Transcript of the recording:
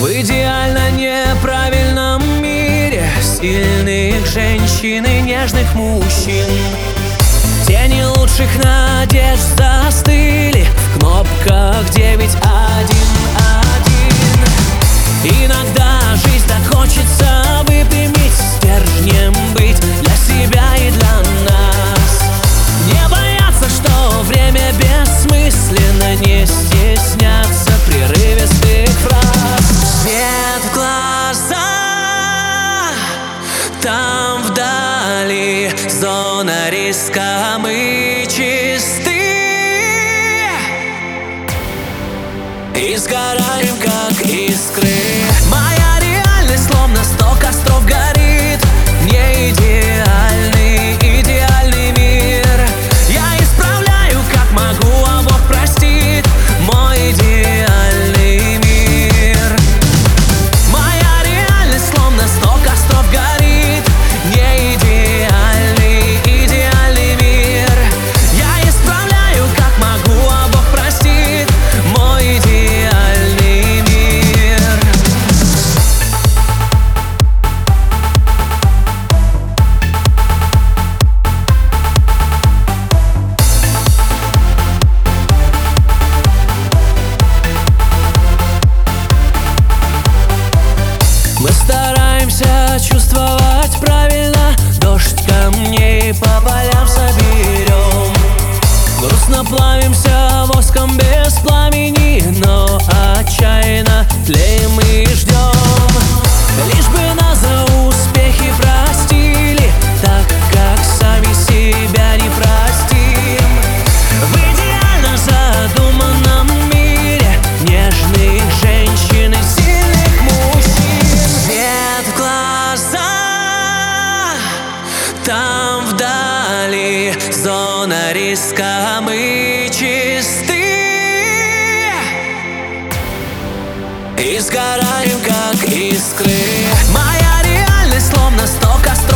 В идеально неправильном мире Сильных женщин и нежных мужчин. Тени лучших надежд застыли В кнопках 9-1 На Зона а мы чисты. И сгораем, как искры. Моя реальность словно сто костров горит. правильно там вдали. Зона риска мы чисты. И сгораем как искры. Моя реальность словно сто костров